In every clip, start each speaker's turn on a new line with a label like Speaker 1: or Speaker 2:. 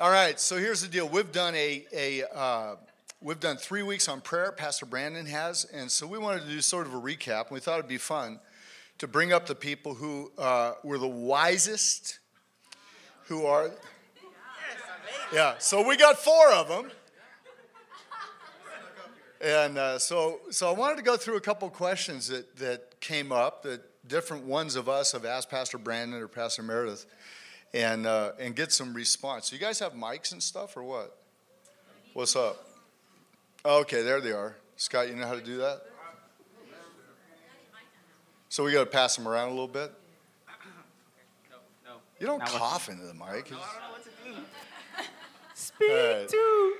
Speaker 1: All right, so here's the deal. We've done a, a uh, we've done three weeks on prayer. Pastor Brandon has, and so we wanted to do sort of a recap. We thought it'd be fun to bring up the people who uh, were the wisest, who are. Yeah, so we got four of them. And uh, so, so I wanted to go through a couple questions that, that came up that different ones of us have asked Pastor Brandon or Pastor Meredith and, uh, and get some response. So you guys have mics and stuff or what? What's up? Okay, there they are. Scott, you know how to do that? So we got to pass them around a little bit?
Speaker 2: No, no.
Speaker 1: You don't cough into the mic.
Speaker 2: No, I don't know what to do.
Speaker 3: Speak
Speaker 1: Alright.
Speaker 3: to.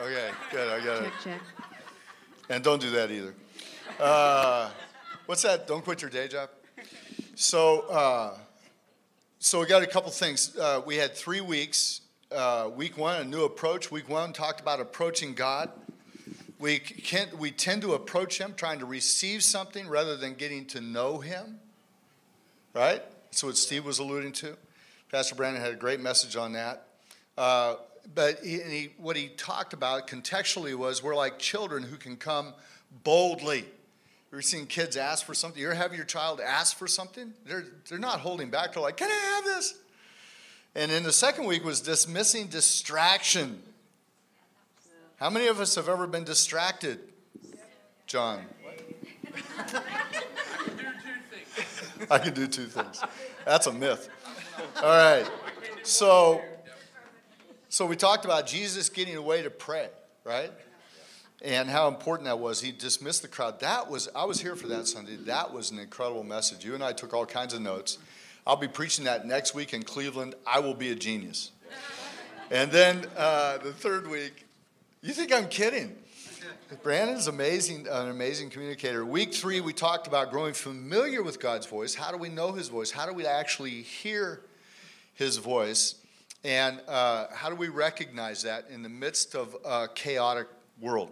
Speaker 1: Okay, good. I got it.
Speaker 3: Check, check.
Speaker 1: And don't do that either. Uh, what's that? Don't quit your day job. So, uh, so we got a couple things. Uh, we had three weeks. Uh, week one, a new approach. Week one talked about approaching God. We can we tend to approach Him trying to receive something rather than getting to know Him. Right. That's what Steve was alluding to. Pastor Brandon had a great message on that. Uh, but he, he, what he talked about contextually was we're like children who can come boldly. You're seeing kids ask for something. You ever have your child ask for something? They're, they're not holding back. They're like, can I have this? And then the second week was dismissing distraction. How many of us have ever been distracted? John. I can do two things. That's a myth. All right. So, so we talked about Jesus getting away to pray, right? And how important that was. He dismissed the crowd. That was, I was here for that Sunday. That was an incredible message. You and I took all kinds of notes. I'll be preaching that next week in Cleveland. I will be a genius. And then uh, the third week, you think I'm kidding? Brandon's amazing, an amazing communicator. Week three, we talked about growing familiar with God's voice. How do we know His voice? How do we actually hear His voice? And uh, how do we recognize that in the midst of a chaotic world?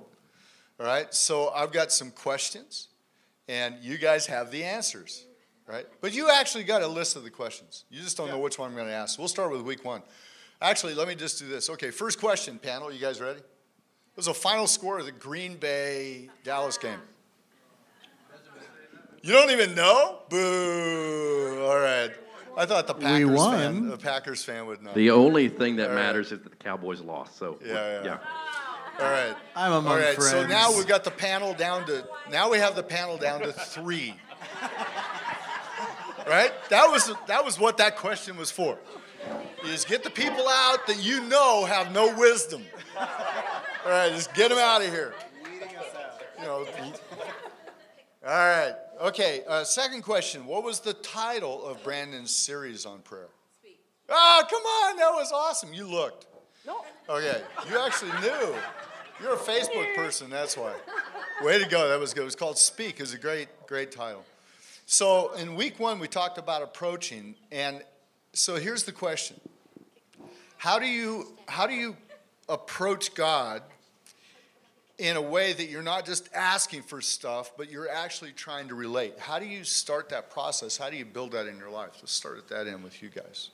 Speaker 1: All right, so I've got some questions, and you guys have the answers, right? But you actually got a list of the questions. You just don't know which one I'm going to ask. We'll start with week one. Actually, let me just do this. Okay, first question, panel. You guys ready? It was a final score of the Green Bay Dallas game. You don't even know? Boo! All right. I thought the Packers fan,
Speaker 4: won.
Speaker 1: the Packers fan would know.
Speaker 5: The only thing that
Speaker 1: All right.
Speaker 5: matters is that the Cowboys lost. So
Speaker 1: Yeah, yeah. All right.
Speaker 4: I'm among
Speaker 1: All right.
Speaker 4: friends.
Speaker 1: So now we've got the panel down to now we have the panel down to three. right? That was that was what that question was for. You just get the people out that you know have no wisdom. All right, just get them out of here. You know. All right. Okay. Uh, second question. What was the title of Brandon's series on prayer? Oh, come on. That was awesome. You looked. No. Okay. You actually knew. You're a Facebook person, that's why. Way to go. That was good. It was called Speak. It was a great, great title. So in week one, we talked about approaching. And so here's the question. How do you how do you approach God in a way that you're not just asking for stuff, but you're actually trying to relate? How do you start that process? How do you build that in your life? Let's start at that end with you guys.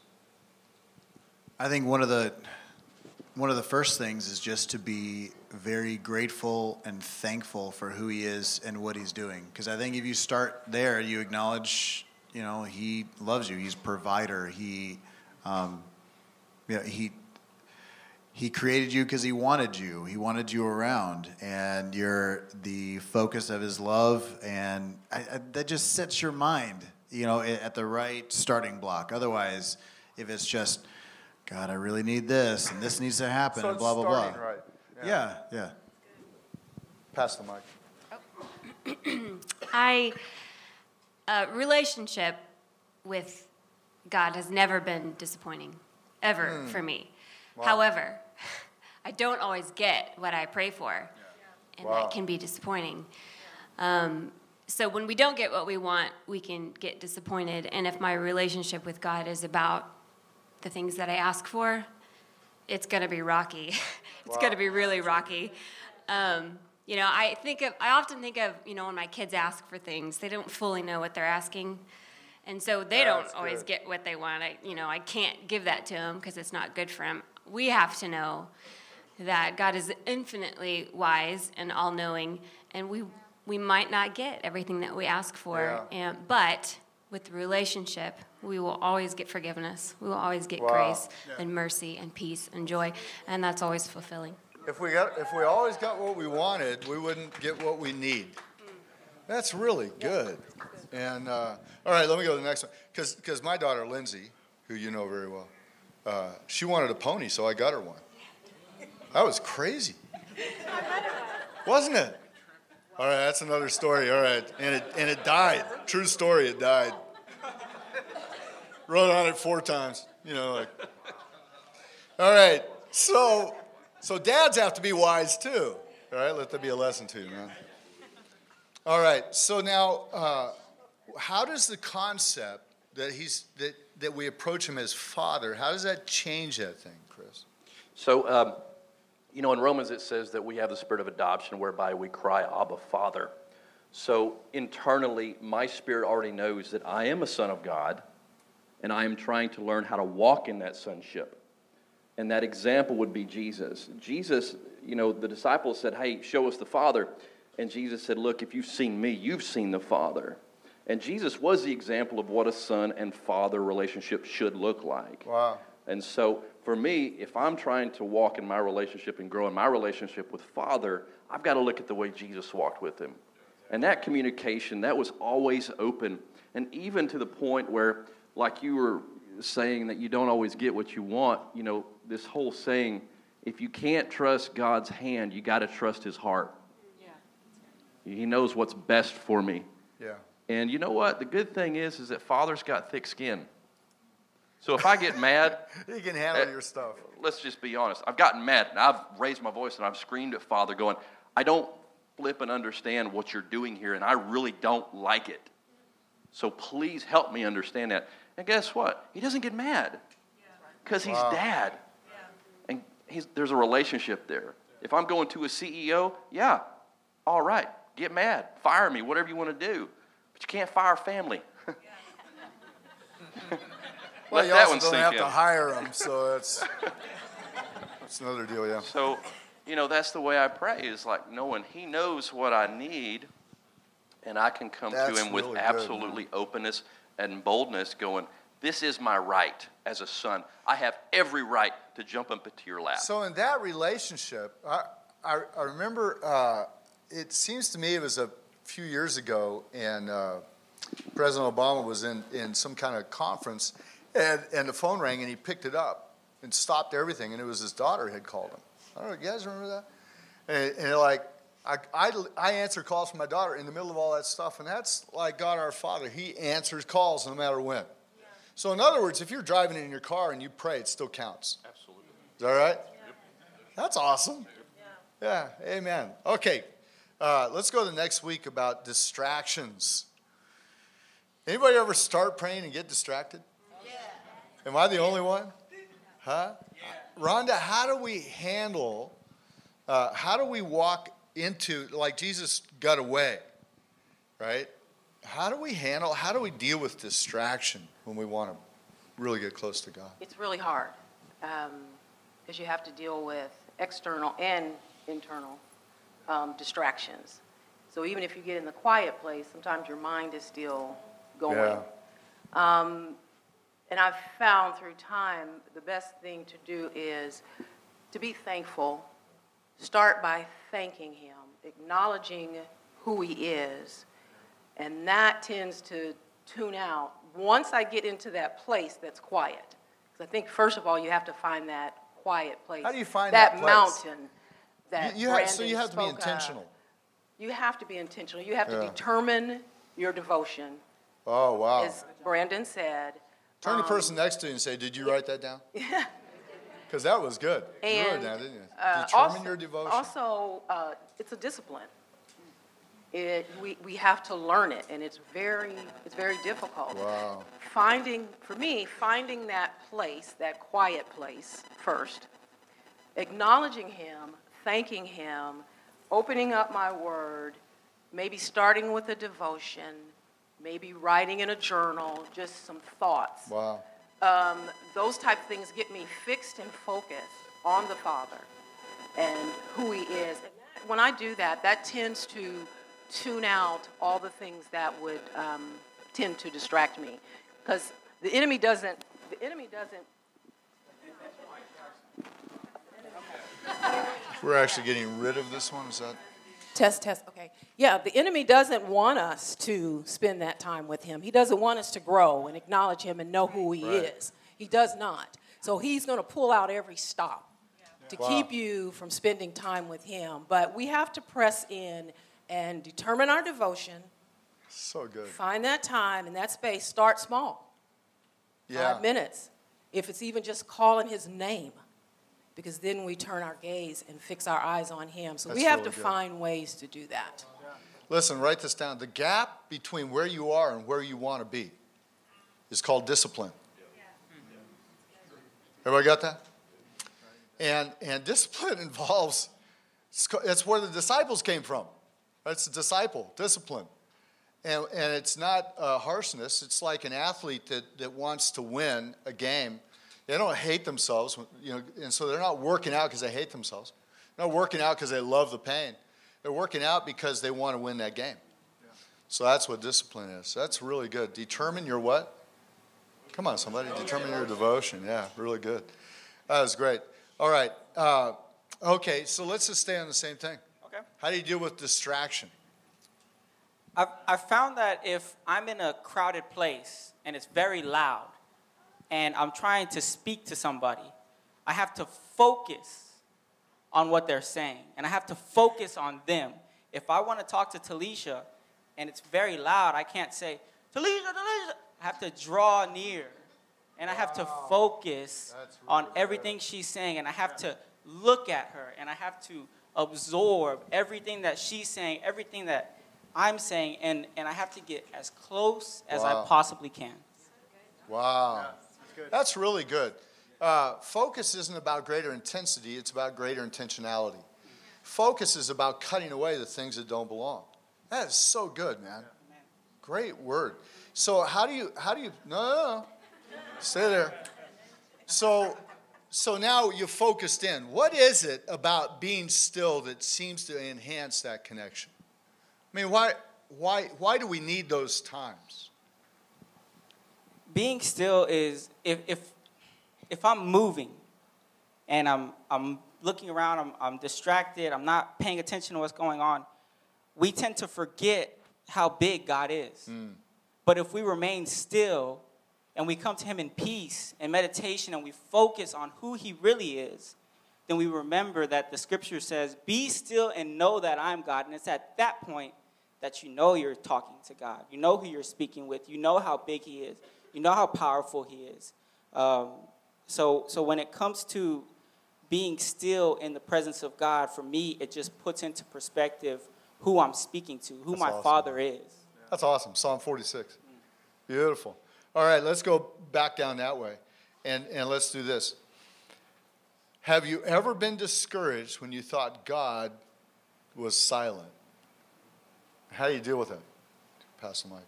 Speaker 4: I think one of the one of the first things is just to be very grateful and thankful for who he is and what he's doing. Because I think if you start there, you acknowledge, you know, he loves you. He's provider. He, um, you know, he he created you because he wanted you. He wanted you around, and you're the focus of his love, and I, I, that just sets your mind, you know, at at the right starting block. Otherwise, if it's just God, I really need this, and this needs to happen, and blah blah blah.
Speaker 1: right.
Speaker 4: Yeah, yeah.
Speaker 1: Pass the mic.
Speaker 6: I uh, relationship with God has never been disappointing, ever for me. However, I don't always get what I pray for, and
Speaker 1: Wow.
Speaker 6: that can be disappointing. Um, so when we don't get what we want, we can get disappointed. And if my relationship with God is about the things that I ask for, it's going to be rocky. it's going to be really rocky. Um, you know, I think of, I often think of, you know, when my kids ask for things, they don't fully know what they're asking. And so they don't always
Speaker 1: good.
Speaker 6: get what they want. I, you know, I can't give that to them because it's not good for them. we have to know that God is infinitely wise and all knowing, and we, we might not get everything that we ask for.
Speaker 1: Yeah.
Speaker 6: And, but with the relationship, we will always get forgiveness. We will always get
Speaker 1: Wow.
Speaker 6: grace and mercy and peace and joy, and that's always fulfilling.
Speaker 1: If we got, if we always got what we wanted, we wouldn't get what we need. That's really good. And uh, all right, let me go to the next one. Because my daughter Lindsay, who you know very well, uh, she wanted a pony, so I got her one. That was crazy, wasn't it? All right, that's another story. All right, and it and it died. True story, it died. Rode on it four times. You know, like. All right, so so dads have to be wise too. All right, let that be a lesson to you, man. All right, so now, uh, how does the concept that he's that that we approach him as father? How does that change that thing, Chris?
Speaker 7: So, um, you know, in Romans it says that we have the spirit of adoption whereby we cry, Abba, Father. So, internally, my spirit already knows that I am a son of God, and I am trying to learn how to walk in that sonship. And that example would be Jesus. Jesus, you know, the disciples said, Hey, show us the Father. And Jesus said, Look, if you've seen me, you've seen the Father. And Jesus was the example of what a son and father relationship should look like.
Speaker 1: Wow.
Speaker 7: And so for me, if I'm trying to walk in my relationship and grow in my relationship with Father, I've got to look at the way Jesus walked with him. And that communication, that was always open. And even to the point where, like you were saying, that you don't always get what you want, you know, this whole saying, if you can't trust God's hand, you got to trust his heart. Yeah. He knows what's best for me.
Speaker 1: Yeah.
Speaker 7: And you know what? The good thing is, is that Father's got thick skin. So if I get mad,
Speaker 1: He can handle
Speaker 7: Uh,
Speaker 1: your stuff.
Speaker 7: let's just be honest. I've gotten mad and I've raised my voice and I've screamed at Father, going, I don't flip and understand what you're doing here, and I really don't like it. So please help me understand that. And guess what? He doesn't get mad because he's
Speaker 1: Wow.
Speaker 7: dad. And he's, there's a relationship there. If I'm going to a CEO, yeah, all right, get mad, fire me, whatever you want to do. But you can't fire family.
Speaker 1: Well,
Speaker 7: Let
Speaker 1: you
Speaker 7: that
Speaker 1: also
Speaker 7: one
Speaker 1: don't
Speaker 7: sink
Speaker 1: have
Speaker 7: in.
Speaker 1: to hire them, so that's that's another deal. Yeah.
Speaker 7: So, you know, that's the way I pray is like knowing He knows what I need, and I can come
Speaker 1: That's
Speaker 7: to Him with
Speaker 1: really good,
Speaker 7: absolutely openness and boldness, going, This is my right as a son. I have every right to jump up into your lap.
Speaker 1: So in that relationship, I, I, I remember uh, it seems to me it was a few years ago, and uh, President Obama was in, in some kind of conference, and, and the phone rang, and he picked it up and stopped everything, and it was his daughter had called him. I don't know, you guys remember that? And, and like, I, I, I answer calls from my daughter in the middle of all that stuff, and that's like God our Father. He answers calls no matter when. So, in other words, if you're driving in your car and you pray, it still counts.
Speaker 7: Absolutely.
Speaker 1: Is that right? That's awesome. Yeah, amen. Okay, uh, let's go to next week about distractions. Anybody ever start praying and get distracted? Am I the only one? Huh? Rhonda, how do we handle, uh, how do we walk into, like Jesus got away, right? How do we handle, how do we deal with distraction when we want to really get close to God?
Speaker 3: It's really hard because you have to deal with external and internal um, distractions. So even if you get in the quiet place, sometimes your mind is still going.
Speaker 1: Yeah.
Speaker 3: Um, and I've found through time the best thing to do is to be thankful. Start by thanking Him, acknowledging who He is, and that tends to tune out once I get into that place that's quiet. 'Cause I think, first of all, you have to find that quiet place.
Speaker 1: How do you find that place?
Speaker 3: mountain that
Speaker 1: You, you have, so you have to be
Speaker 3: spoke of.
Speaker 1: intentional.
Speaker 3: You have to be intentional. You have to determine your devotion,
Speaker 1: Oh, wow.
Speaker 3: as Brandon said.
Speaker 1: Turn the
Speaker 3: Um,
Speaker 1: person next to you and say, Did you write that down? Because that was good. you wrote
Speaker 3: And,
Speaker 1: down, didn't you?
Speaker 3: Uh,
Speaker 1: Determine
Speaker 3: also,
Speaker 1: your devotion.
Speaker 3: Also, uh, it's a discipline. It, we, we have to learn it, and it's very, it's very difficult.
Speaker 1: wow.
Speaker 3: Finding, for me, finding that place, that quiet place first, acknowledging Him, thanking Him, opening up my word, maybe starting with a devotion, maybe writing in a journal, just some thoughts.
Speaker 1: Wow.
Speaker 3: um, those type of things get me fixed and focused on the Father and who He is. That, when I do that, that tends to tune out all the things that would um, tend to distract me, because the enemy doesn't. The enemy doesn't.
Speaker 1: We're actually getting rid of this one, is that?
Speaker 3: Test, test, okay. Yeah, the enemy doesn't want us to spend that time with him. He doesn't want us to grow and acknowledge him and know who he
Speaker 1: Right.
Speaker 3: is. He does not. So he's going to pull out every stop to
Speaker 1: Wow.
Speaker 3: keep you from spending time with him. But we have to press in and determine our devotion,
Speaker 1: So good.
Speaker 3: find that time and that space. Start small,
Speaker 1: Yeah.
Speaker 3: five minutes. If it's even just calling his name, because then we turn our gaze and fix our eyes on him. So we have
Speaker 1: really
Speaker 3: to
Speaker 1: good.
Speaker 3: find ways to do that.
Speaker 1: Listen, write this down. The gap between where you are and where you want to be is called discipline. Everybody got that? And, and discipline involves, it's where the disciples came from. That's a disciple, discipline. And, and it's not uh, harshness. It's like an athlete that, that wants to win a game. They don't hate themselves, you know, and so they're not working out because they hate themselves. They're not working out because they love the pain. They're working out because they want to win that game. So that's what discipline is. That's really good. Determine your what? Come on, somebody. Determine your devotion. Yeah, really good. That was great. All right. Uh, okay, so let's just stay on the same thing.
Speaker 2: Okay.
Speaker 1: How do you deal with distraction?
Speaker 2: I've, I've found that if I'm in a crowded place and it's very loud and I'm trying to speak to somebody, I have to focus on what they're saying and I have to focus on them. If I want to talk to Talisha and it's very loud, I can't say, Talisha, Talisha. I have to draw near and I have to focus
Speaker 1: That's
Speaker 2: on
Speaker 1: really
Speaker 2: everything she's saying and I have to look at her and I have to absorb everything that she's saying, everything that I'm saying, and, and I have to get as close as
Speaker 1: Wow.
Speaker 2: I possibly can.
Speaker 1: Wow. That's really good. Uh, focus isn't about greater intensity, it's about greater intentionality. Focus is about cutting away the things that don't belong. That is so good, man. Great word. So how do you how do you no no no. Stay there. So so now you're focused in. What is it about being still that seems to enhance that connection? I mean, why why why do we need those times?
Speaker 2: Being still is if if if I'm moving and I'm I'm looking around, I'm I'm distracted, I'm not paying attention to what's going on, we tend to forget how big God is. Hmm. But if we remain still and we come to Him in peace and meditation and we focus on who He really is, then we remember that the scripture says, Be still and know that I'm God. And it's at that point that you know you're talking to God. You know who you're speaking with. You know how big He is. You know how powerful He is. Um, so, so when it comes to being still in the presence of God, for me, it just puts into perspective who I'm speaking to, who
Speaker 1: That's
Speaker 2: my
Speaker 1: awesome.
Speaker 2: Father is.
Speaker 1: That's awesome. Psalm 46. Beautiful. All right, let's go back down that way. And, and let's do this. Have you ever been discouraged when you thought God was silent? How do you deal with it? Pass the mic.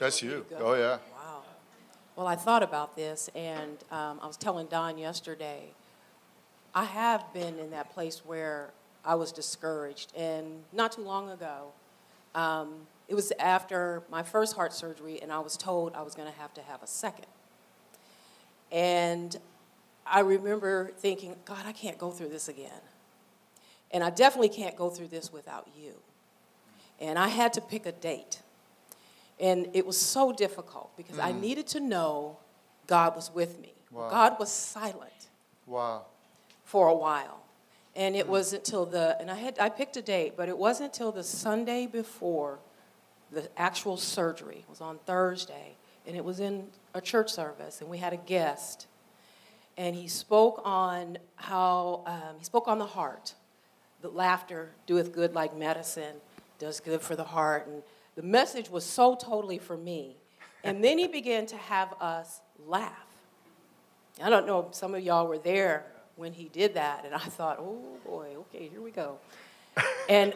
Speaker 1: That's you. Oh, yeah.
Speaker 3: Wow. Well, I thought about this, and um, I was telling Don yesterday. I have been in that place where I was discouraged, and not too long ago, um, it was after my first heart surgery, and I was told I was going to have to have a second. And I remember thinking, God, I can't go through this again. And I definitely can't go through this without you. And I had to pick a date. And it was so difficult because I needed to know God was with me.
Speaker 1: Wow.
Speaker 3: God was silent
Speaker 1: Wow.
Speaker 3: for a while. And it wasn't until the, and I had, I picked a date, but it wasn't until the Sunday before the actual surgery. It was on Thursday, and it was in a church service, and we had a guest. And he spoke on how, um, he spoke on the heart. The laughter doeth good like medicine, does good for the heart. And the message was so totally for me. And then he began to have us laugh. I don't know if some of y'all were there when he did that, and I thought, oh boy, okay, here we go. And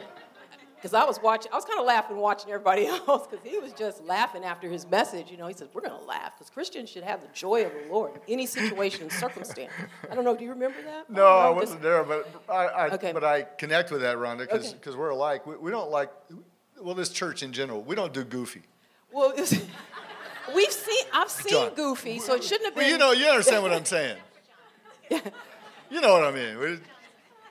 Speaker 3: because I was watching, I was kind of laughing watching everybody else because he was just laughing after his message. You know, he said, We're going to laugh because Christians should have the joy of the Lord in any situation and circumstance. I don't know, do you remember that?
Speaker 1: No, I
Speaker 3: don't
Speaker 1: wasn't there, but I, I
Speaker 3: Okay.
Speaker 1: but I connect with that, Rhonda, because
Speaker 3: Okay.
Speaker 1: we're alike. We, we don't like, well, this church in general, we don't do goofy.
Speaker 3: Well, we've seen, I've seen
Speaker 1: John.
Speaker 3: Goofy, so it shouldn't have been.
Speaker 1: Well, you know, you understand what I'm saying. You know what I mean. We,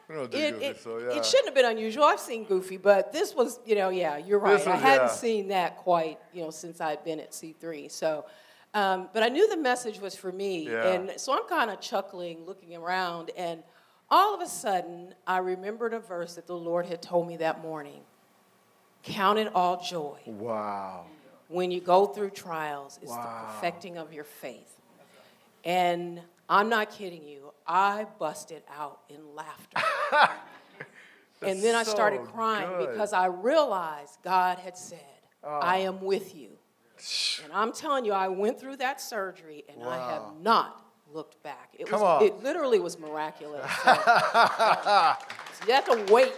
Speaker 1: we don't do
Speaker 3: it,
Speaker 1: goofy,
Speaker 3: it,
Speaker 1: so yeah.
Speaker 3: it shouldn't have been unusual. I've seen Goofy, but this was, you know, yeah, you're right.
Speaker 1: This
Speaker 3: I hadn't
Speaker 1: yeah.
Speaker 3: seen that quite, you know, since I'd been at C3. So, um, but I knew the message was for me.
Speaker 1: Yeah.
Speaker 3: And so I'm kind of chuckling, looking around, and all of a sudden, I remembered a verse that the Lord had told me that morning Count it all joy
Speaker 1: Wow.
Speaker 3: when you go through trials, it's the perfecting of your faith. And I'm not kidding you, I busted out in laughter. and then I started crying
Speaker 1: good.
Speaker 3: because I realized God had said, oh. I am with you. And I'm telling you, I went through that surgery and I have not looked back. It
Speaker 1: Come
Speaker 3: was
Speaker 1: on.
Speaker 3: it literally was miraculous. So, so you have to wait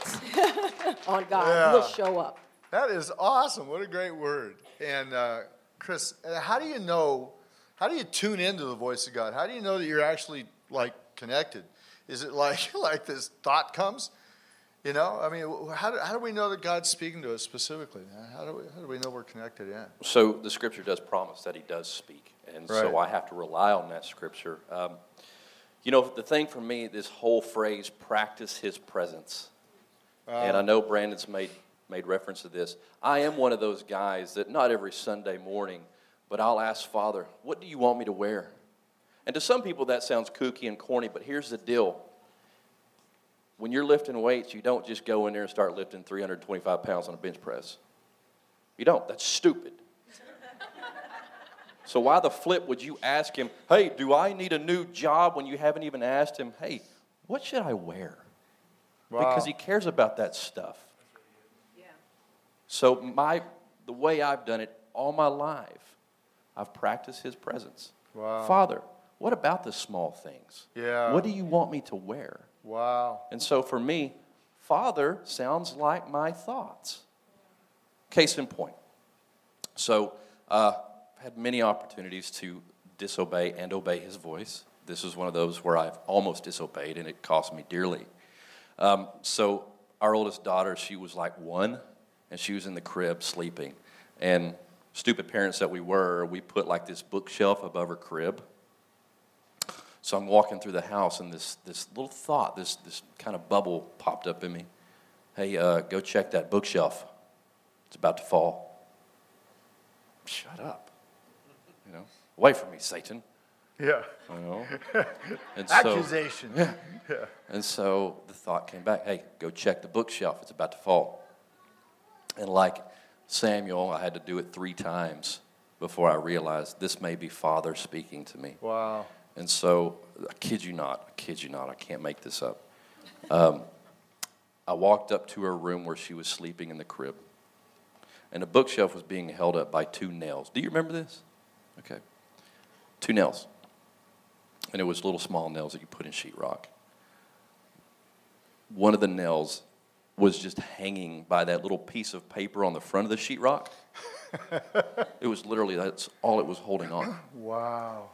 Speaker 3: on God. He'll show up.
Speaker 1: That is awesome. What a great word. And uh, Chris, uh, how do you know? How do you tune into the voice of God? How do you know that you're actually like connected? Is it like like this thought comes? You know, I mean, how do, how do we know that God's speaking to us specifically? How do we, how do we know we're connected in?
Speaker 7: So the scripture does promise that he does speak, and so I have to rely on that scripture. Um, you know, the thing for me, this whole phrase, practice his presence. and I know Brandon's made, made reference to this. I am one of those guys that not every Sunday morning, but I'll ask Father, what do you want me to wear? And to some people that sounds kooky and corny, but here's the deal. When you're lifting weights, you don't just go in there and start lifting 325 pounds on a bench press. You don't. That's stupid. So why the flip would you ask him, hey, do I need a new job when you haven't even asked him, hey, what should I wear? Because he cares about that stuff. So my the way I've done it all my life, I've practiced his presence.
Speaker 1: Wow.
Speaker 7: Father, what about the small things?
Speaker 1: Yeah.
Speaker 7: What do you want me to wear?
Speaker 1: Wow.
Speaker 7: And so for me, Father sounds like my thoughts. Case in point. So uh, I've had many opportunities to disobey and obey his voice. This is one of those where I've almost disobeyed and it cost me dearly. Um, so our oldest daughter, she was like one, and she was in the crib sleeping. And stupid parents that we were, we put like this bookshelf above her crib. So I'm walking through the house, and this, this little thought, this, this kind of bubble popped up in me. Hey, uh, go check that bookshelf. It's about to fall. Shut up. You know, away from me, Satan.
Speaker 1: Yeah.
Speaker 7: You know? And so,
Speaker 1: Accusation.
Speaker 7: and so the thought came back hey, go check the bookshelf. It's about to fall. And like Samuel, I had to do it three times before I realized this may be Father speaking to me.
Speaker 1: Wow.
Speaker 7: And so, I kid you not, I kid you not, I can't make this up. Um, I walked up to her room where she was sleeping in the crib, and the bookshelf was being held up by two nails. Do you remember this? Okay. Two nails. And it was little small nails that you put in sheetrock. One of the nails was just hanging by that little piece of paper on the front of the sheetrock. it was literally, that's all it was holding on.
Speaker 1: Wow.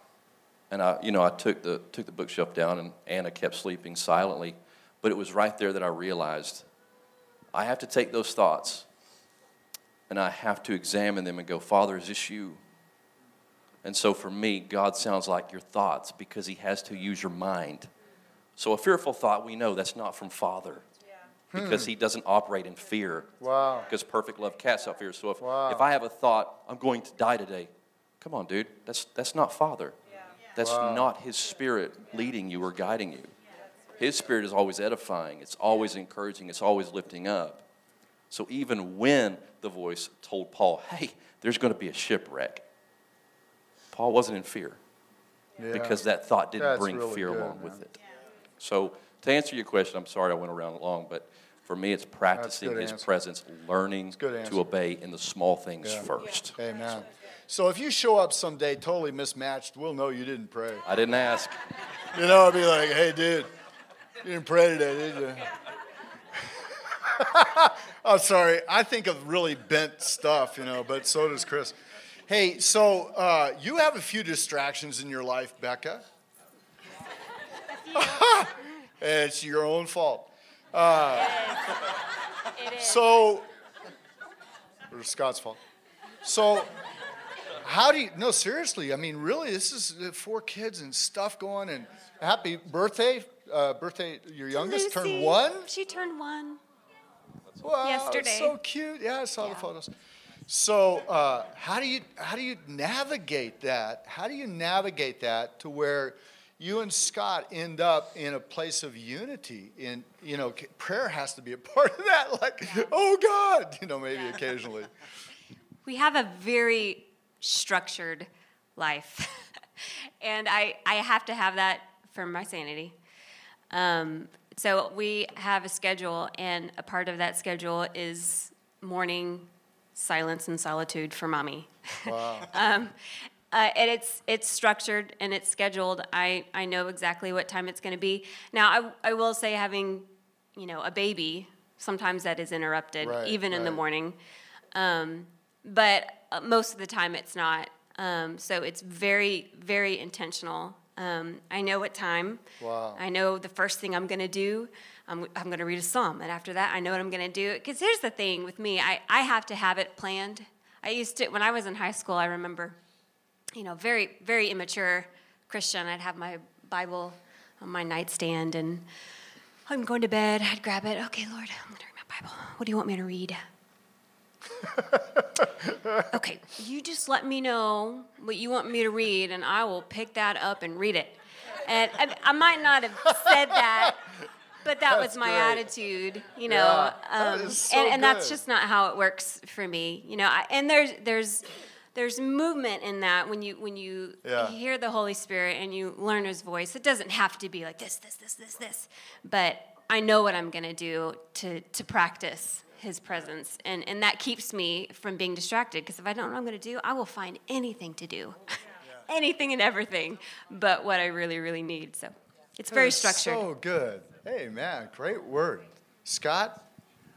Speaker 7: And I, you know, I took the took the bookshelf down, and Anna kept sleeping silently. But it was right there that I realized I have to take those thoughts, and I have to examine them and go, Father, is this you? And so for me, God sounds like your thoughts because He has to use your mind. So a fearful thought, we know that's not from Father, because hmm. He doesn't operate in fear.
Speaker 1: Wow.
Speaker 7: Because perfect love casts out fear. So if,
Speaker 1: Wow.
Speaker 7: if I have a thought, I'm going to die today, come on, dude, that's, that's not Father. That's
Speaker 1: Wow.
Speaker 7: not His Spirit leading you or guiding you. His Spirit is always edifying, it's always encouraging, it's always lifting up. So even when the voice told Paul, hey, there's going to be a shipwreck, Paul wasn't in fear
Speaker 1: Yeah.
Speaker 7: because that thought didn't
Speaker 1: That's
Speaker 7: bring
Speaker 1: really
Speaker 7: fear
Speaker 1: good,
Speaker 7: along
Speaker 1: man.
Speaker 7: with it. So to answer your question, I'm sorry I went around long, but for me, it's practicing His
Speaker 1: answer.
Speaker 7: presence, learning to obey in the small things
Speaker 1: Yeah.
Speaker 7: first.
Speaker 1: Amen. So if you show up someday totally mismatched, we'll know you didn't pray.
Speaker 7: I didn't ask.
Speaker 1: You know, I'd be like, hey, dude, you didn't pray today, did you? I'm sorry. I think of really bent stuff, you know, but so does Chris. Hey, so uh, you have a few distractions in your life, Becca. it's your own fault.
Speaker 6: It is.
Speaker 1: So, or Scott's fault. So, how do you, no, seriously, I mean, really, this is uh, four kids and stuff going, and happy birthday. Uh, birthday, your youngest turned one?
Speaker 6: She turned one.
Speaker 1: Wow,
Speaker 6: Yesterday.
Speaker 1: so cute. Yeah, I saw the photos. So, uh, how do you how do you navigate that? How do you navigate that to where you and Scott end up in a place of unity? In you know, prayer has to be a part of that. Like, oh God, you know, maybe occasionally.
Speaker 6: We have a very structured life. and I, I have to have that for my sanity. Um, so we have a schedule, and a part of that schedule is morning silence and solitude for mommy.
Speaker 1: Wow.
Speaker 6: um, uh, and it's it's structured and it's scheduled. I, I know exactly what time it's going to be. Now I, I will say having you know a baby sometimes that is interrupted
Speaker 1: Right,
Speaker 6: even in the morning, um, but uh, most of the time it's not. Um, so it's very very intentional. Um, I know what time.
Speaker 1: Wow.
Speaker 6: I know the first thing I'm going to do. I'm, I'm going to read a psalm, and after that, I know what I'm going to do. Because here's the thing with me, I, I have to have it planned. I used to when I was in high school. I remember you know, very, very immature Christian. I'd have my Bible on my nightstand and I'm going to bed. I'd grab it. Okay, Lord, I'm going to read my Bible. What do you want me to read? okay, you just let me know what you want me to read and I will pick that up and read it. And I, I might not have said that, but that
Speaker 1: That's
Speaker 6: was my
Speaker 1: great.
Speaker 6: attitude, you know.
Speaker 1: Yeah,
Speaker 6: um,
Speaker 1: so
Speaker 6: and, and that's just not how it works for me, you know. I, and there's there's there's movement in that when you when you
Speaker 1: Yeah.
Speaker 6: hear the Holy Spirit and you learn His voice. It doesn't have to be like this, this, this, this, this, but I know what I'm gonna do to to practice His presence, and and that keeps me from being distracted. Because if I don't know what I'm gonna do, I will find anything to do, anything and everything, but what I really really need. So it's very
Speaker 1: That is
Speaker 6: structured.
Speaker 1: So good. Hey, man, great word. Scott,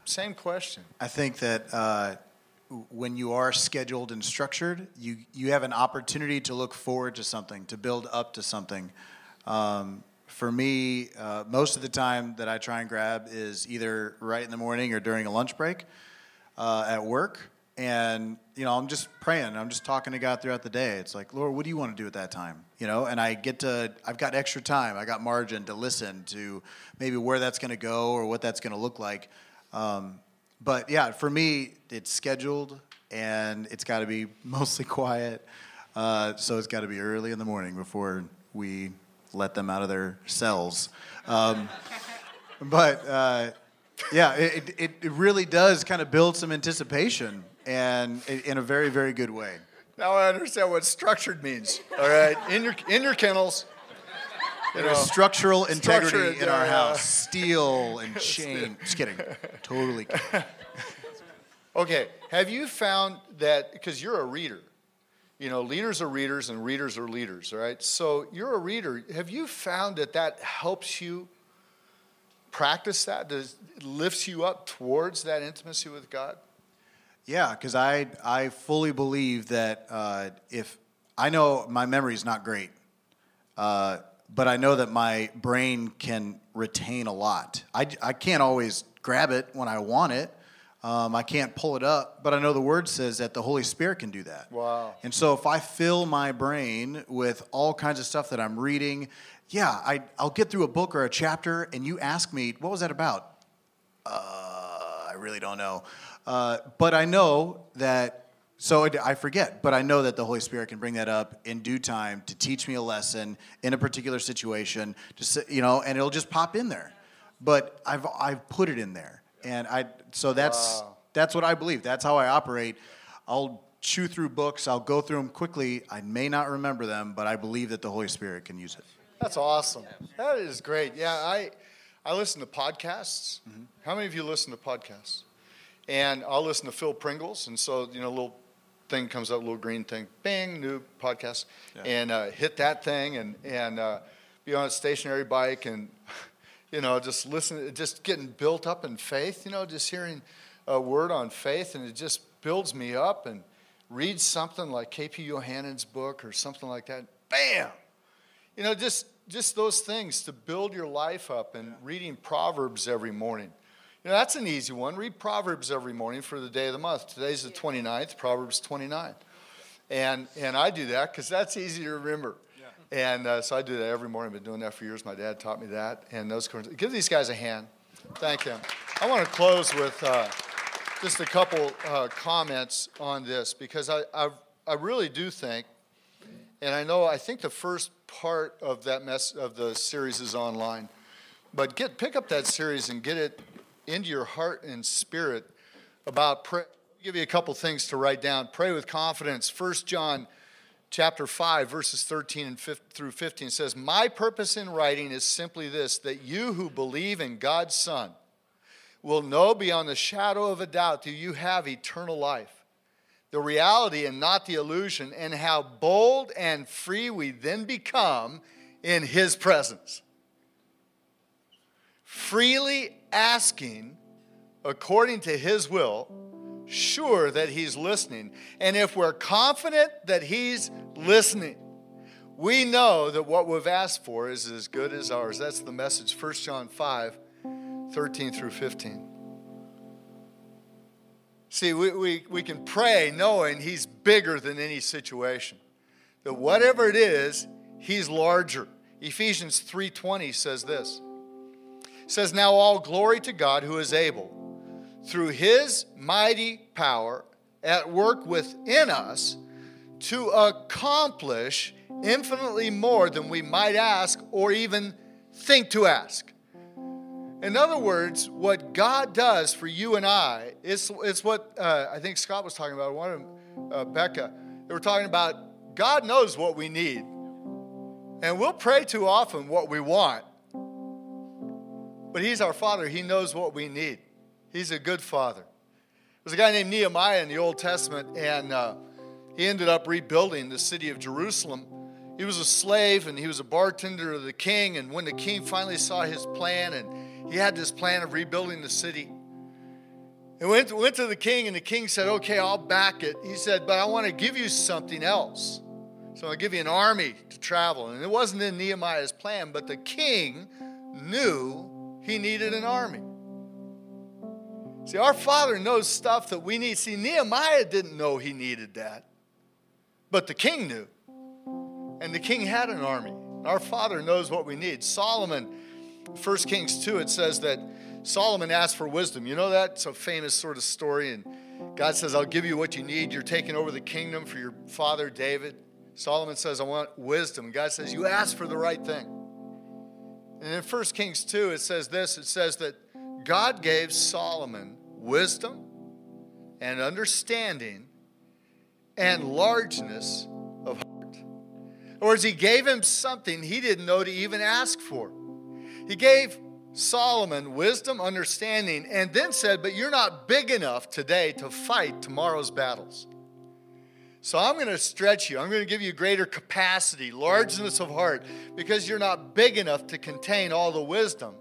Speaker 1: same question.
Speaker 4: I think that uh, when you are scheduled and structured, you, you have an opportunity to look forward to something, to build up to something. Um, for me, uh, most of the time that I try and grab is either right in the morning or during a lunch break uh, at work. And, you know, I'm just praying. I'm just talking to God throughout the day. It's like, Lord, what do you want to do at that time? You know, and I get to, I've got extra time. I got margin to listen to maybe where that's going to go or what that's going to look like. Um, but yeah, for me, it's scheduled and it's got to be mostly quiet. Uh, so it's got to be early in the morning before we let them out of their cells. Um, but uh, yeah, it, it, it really does kind of build some anticipation and in a very, very good way.
Speaker 1: Now I understand what structured means. All right, in your in your kennels. You
Speaker 4: There's
Speaker 1: know,
Speaker 4: structural integrity
Speaker 1: Structure,
Speaker 4: in our
Speaker 1: yeah,
Speaker 4: house. Steel and chain. Just kidding. Totally. kidding.
Speaker 1: Okay, have you found that because you're a reader, you know, leaders are readers and readers are leaders, right? So you're a reader. Have you found that that helps you practice that? Does it lifts you up towards that intimacy with God?
Speaker 4: Yeah, because I I fully believe that uh, if I know my memory is not great, uh, but I know that my brain can retain a lot. I, I can't always grab it when I want it. Um, I can't pull it up, but I know the word says that the Holy Spirit can do that.
Speaker 1: Wow.
Speaker 4: And so if I fill my brain with all kinds of stuff that I'm reading, yeah, I, I'll get through a book or a chapter, and you ask me, what was that about? Uh, I really don't know. Uh, but I know that, so I forget, but I know that the Holy Spirit can bring that up in due time to teach me a lesson in a particular situation, just, you know, and it'll just pop in there. But I've, I've put it in there. And I, so that's, that's what I believe. That's how I operate. I'll chew through books, I'll go through them quickly. I may not remember them, but I believe that the Holy Spirit can use it.
Speaker 1: That's awesome. That is great. Yeah, I I listen to podcasts. Mm-hmm. How many of you listen to podcasts? And I'll listen to Phil Pringles, and so you know, a little thing comes up, little green thing, bing, new podcast, and uh, hit that thing, and and uh, be on a stationary bike, and you know, just listen, just getting built up in faith, you know, just hearing a word on faith, and it just builds me up and read something like KP Yohannan's book or something like that. Bam! You know, just just those things to build your life up and reading Proverbs every morning. You know, that's an easy one. Read Proverbs every morning for the day of the month. Today's the 29th, Proverbs 29. And, and I do that because that's easy to remember. And uh, so I do that every morning. I've been doing that for years. My dad taught me that. And those give these guys a hand. Thank them. I want to close with uh, just a couple uh, comments on this because I, I, I really do think, and I know I think the first part of that mess of the series is online, but get pick up that series and get it into your heart and spirit about pray. I'll give you a couple things to write down. Pray with confidence. First John chapter 5 verses 13 and 15 through 15 says, "My purpose in writing is simply this that you who believe in God's son will know beyond the shadow of a doubt that you have eternal life." The reality and not the illusion, and how bold and free we then become in His presence freely asking according to His will, sure that He's listening. And if we're confident that He's listening, we know that what we've asked for is as good as ours. That's the message, 1 John 5 13 through 15. See, we, we, we can pray knowing He's bigger than any situation. That whatever it is, He's larger. Ephesians 3:20 says this says, Now all glory to God who is able, through his mighty power at work within us, to accomplish infinitely more than we might ask or even think to ask. In other words, what God does for you and I, it's, it's what uh, I think Scott was talking about, one of uh, Becca, they were talking about God knows what we need. And we'll pray too often what we want. But He's our Father. He knows what we need. He's a good Father. There's a guy named Nehemiah in the Old Testament, and uh, he ended up rebuilding the city of Jerusalem. He was a slave and he was a bartender of the king. And when the king finally saw his plan, and he had this plan of rebuilding the city, he went, went to the king, and the king said, Okay, I'll back it. He said, But I want to give you something else. So I'll give you an army to travel. And it wasn't in Nehemiah's plan, but the king knew he needed an army. See, our Father knows stuff that we need. See, Nehemiah didn't know he needed that, but the king knew. And the king had an army. Our Father knows what we need. Solomon, 1 Kings 2, it says that Solomon asked for wisdom. You know that? It's a famous sort of story. And God says, I'll give you what you need. You're taking over the kingdom for your father David. Solomon says, I want wisdom. God says, You asked for the right thing. And in 1 Kings 2, it says this it says that God gave Solomon wisdom and understanding and largeness of heart. In other words, he gave him something he didn't know to even ask for. He gave Solomon wisdom, understanding, and then said, But you're not big enough today to fight tomorrow's battles. So I'm going to stretch you. I'm going to give you greater capacity, largeness of heart, because you're not big enough to contain all the wisdom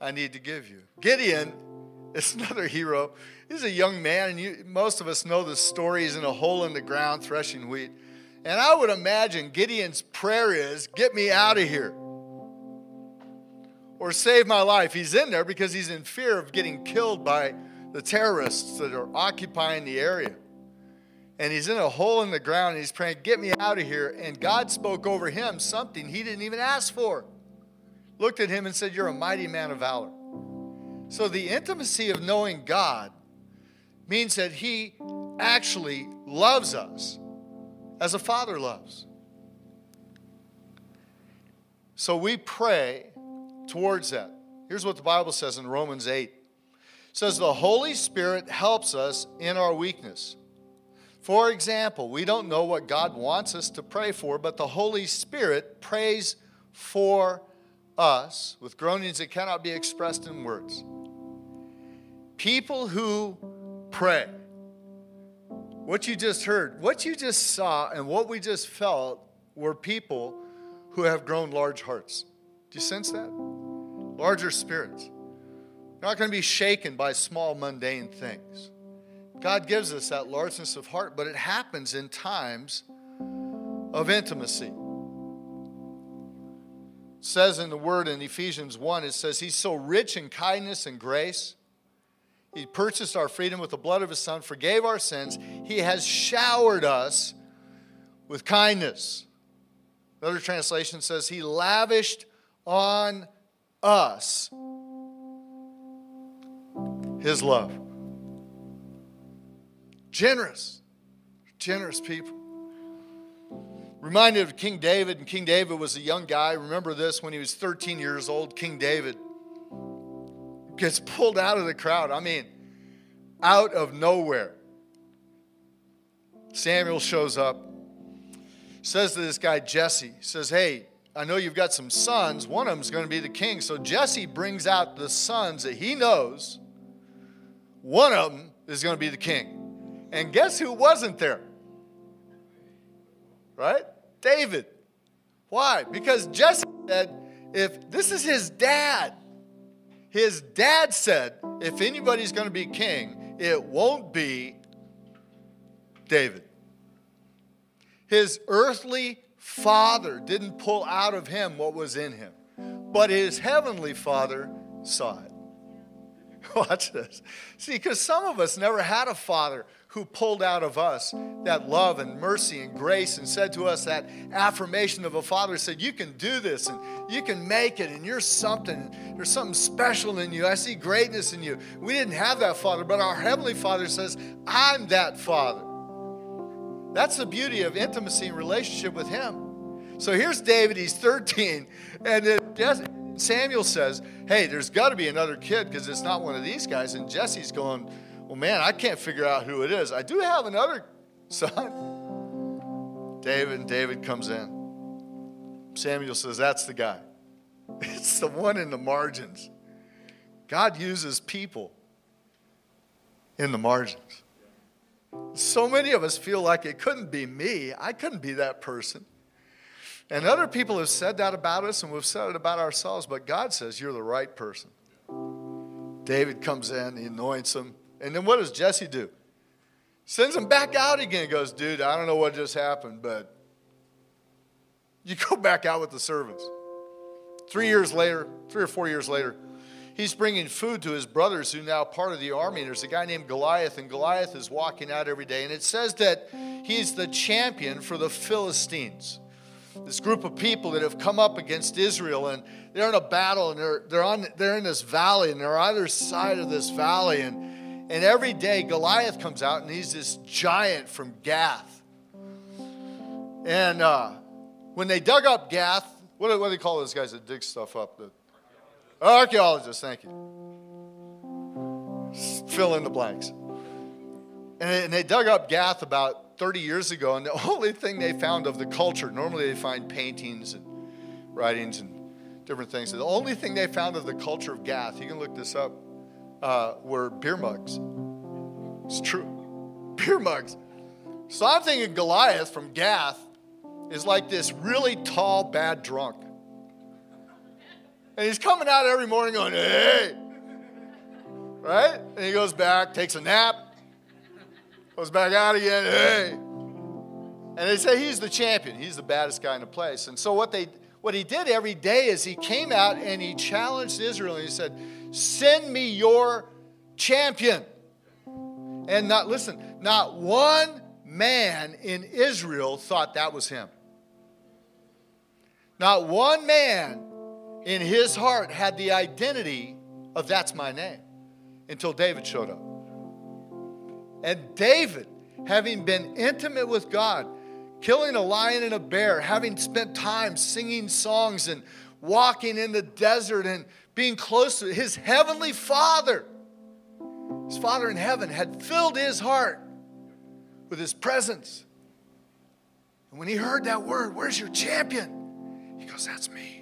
Speaker 1: I need to give you. Gideon is another hero. He's a young man, and you, most of us know the story. He's in a hole in the ground threshing wheat. And I would imagine Gideon's prayer is, Get me out of here. Or save my life. He's in there because he's in fear of getting killed by the terrorists that are occupying the area and he's in a hole in the ground and he's praying, Get me out of here. And God spoke over him something he didn't even ask for. Looked at him and said, You're a mighty man of valor. So the intimacy of knowing God means that he actually loves us as a father loves. So we pray towards that. Here's what the Bible says in Romans 8. It says the Holy Spirit helps us in our weakness. For example, we don't know what God wants us to pray for, but the Holy Spirit prays for us with groanings that cannot be expressed in words. People who pray. What you just heard, what you just saw, and what we just felt were people who have grown large hearts. Do you sense that? larger spirits. You're not going to be shaken by small, mundane things. God gives us that largeness of heart, but it happens in times of intimacy. It says in the word in Ephesians 1, it says, He's so rich in kindness and grace. He purchased our freedom with the blood of His Son, forgave our sins. He has showered us with kindness. Another translation says, He lavished on us His love. Generous, generous people. Reminded of King David, and King David was a young guy. Remember this when he was 13 years old, King David gets pulled out of the crowd. I mean, out of nowhere. Samuel shows up, says to this guy, Jesse, says, Hey, I know you've got some sons. One of them's going to be the king. So Jesse brings out the sons that he knows. One of them is going to be the king. And guess who wasn't there? Right? David. Why? Because Jesse said, if this is his dad, his dad said, if anybody's going to be king, it won't be David. His earthly father didn't pull out of him what was in him, but his heavenly father saw it. Watch this. See, because some of us never had a father who pulled out of us that love and mercy and grace and said to us that affirmation of a father said, You can do this and you can make it and you're something. There's something special in you. I see greatness in you. We didn't have that father, but our Heavenly Father says, I'm that father. That's the beauty of intimacy and relationship with Him. So here's David, he's 13, and then Samuel says, Hey, there's got to be another kid because it's not one of these guys. And Jesse's going, well, man, I can't figure out who it is. I do have another son. David, and David comes in. Samuel says, That's the guy. It's the one in the margins. God uses people in the margins. So many of us feel like it couldn't be me. I couldn't be that person. And other people have said that about us, and we've said it about ourselves, but God says you're the right person. David comes in, he anoints him. And then what does Jesse do? Sends him back out again. Goes, dude, I don't know what just happened, but you go back out with the servants. Three years later, three or four years later, he's bringing food to his brothers who are now part of the army. And there's a guy named Goliath, and Goliath is walking out every day. And it says that he's the champion for the Philistines. This group of people that have come up against Israel, and they're in a battle, and they're, they're, on, they're in this valley, and they're either side of this valley. And and every day, Goliath comes out, and he's this giant from Gath. And uh, when they dug up Gath, what do, what do they call those guys that dig stuff up? The archaeologists, thank you. Fill in the blanks. And they dug up Gath about 30 years ago, and the only thing they found of the culture, normally they find paintings and writings and different things. The only thing they found of the culture of Gath, you can look this up, uh, were beer mugs. It's true. Beer mugs. So I'm thinking Goliath from Gath is like this really tall, bad drunk. And he's coming out every morning going, hey. Right? And he goes back, takes a nap, goes back out again, hey. And they say he's the champion. He's the baddest guy in the place. And so what they what he did every day is he came out and he challenged Israel and he said, Send me your champion. And not, listen, not one man in Israel thought that was him. Not one man in his heart had the identity of that's my name until David showed up. And David, having been intimate with God, killing a lion and a bear, having spent time singing songs and walking in the desert and being close to his heavenly Father. His Father in heaven had filled his heart with his presence. And when he heard that word, where's your champion? He goes, That's me.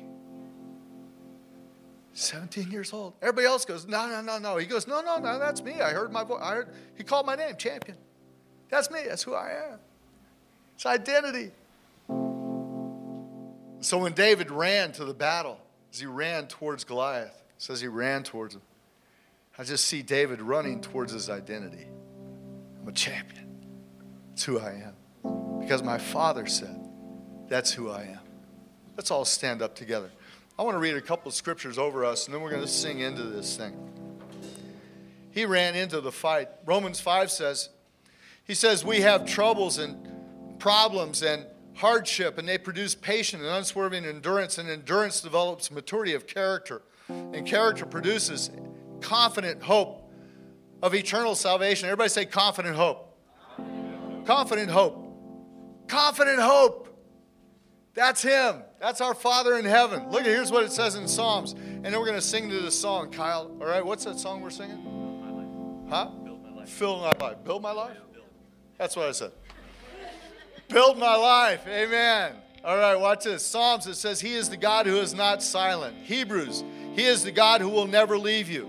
Speaker 1: 17 years old. Everybody else goes, No, no, no, no. He goes, No, no, no, that's me. I heard my voice. I heard, he called my name, champion. That's me. That's who I am. It's identity. So when David ran to the battle, as he ran towards Goliath. Says he ran towards him. I just see David running towards his identity. I'm a champion. That's who I am. Because my father said, that's who I am. Let's all stand up together. I want to read a couple of scriptures over us, and then we're going to sing into this thing. He ran into the fight. Romans 5 says, He says, We have troubles and problems and hardship, and they produce patience and unswerving endurance, and endurance develops maturity of character, and character produces confident hope of eternal salvation. Everybody say confident hope. Confident hope. Confident hope. That's Him. That's our Father in heaven. Look, here's what it says in Psalms. And then we're going to sing to this song, Kyle. All right, what's that song we're singing? Huh? Build my life. Fill my life. Build my life? That's what I said. Build my life. Amen. All right, watch this. Psalms, it says, He is the God who is not silent. Hebrews, He is the God who will never leave you.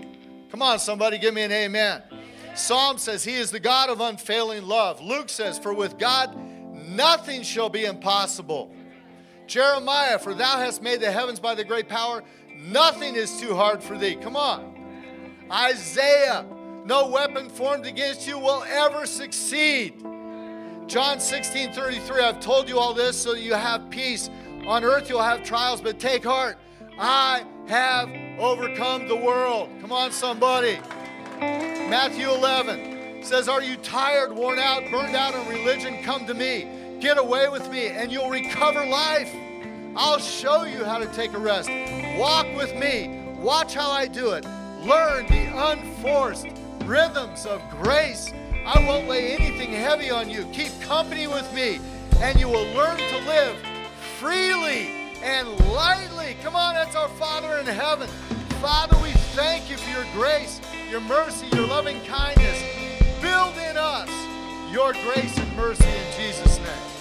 Speaker 1: Come on, somebody, give me an amen. Psalm says, He is the God of unfailing love. Luke says, For with God nothing shall be impossible. Jeremiah, for thou hast made the heavens by the great power, nothing is too hard for thee. Come on. Isaiah, no weapon formed against you will ever succeed. John 16 33, I've told you all this so that you have peace. On earth you'll have trials, but take heart. I have overcome the world. Come on, somebody. Matthew 11 says, Are you tired, worn out, burned out on religion? Come to me. Get away with me and you'll recover life. I'll show you how to take a rest. Walk with me. Watch how I do it. Learn the unforced rhythms of grace. I won't lay anything heavy on you. Keep company with me, and you will learn to live freely and lightly. Come on, that's our Father in heaven. Father, we thank you for your grace, your mercy, your loving kindness. Build in us your grace and mercy in Jesus' name.